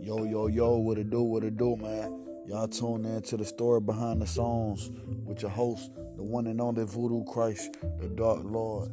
Yo, yo, yo, what it do, what it do, man? Y'all tune in to the story behind the songs with your host, the one and only Voodoo Christ, the Dark Lord.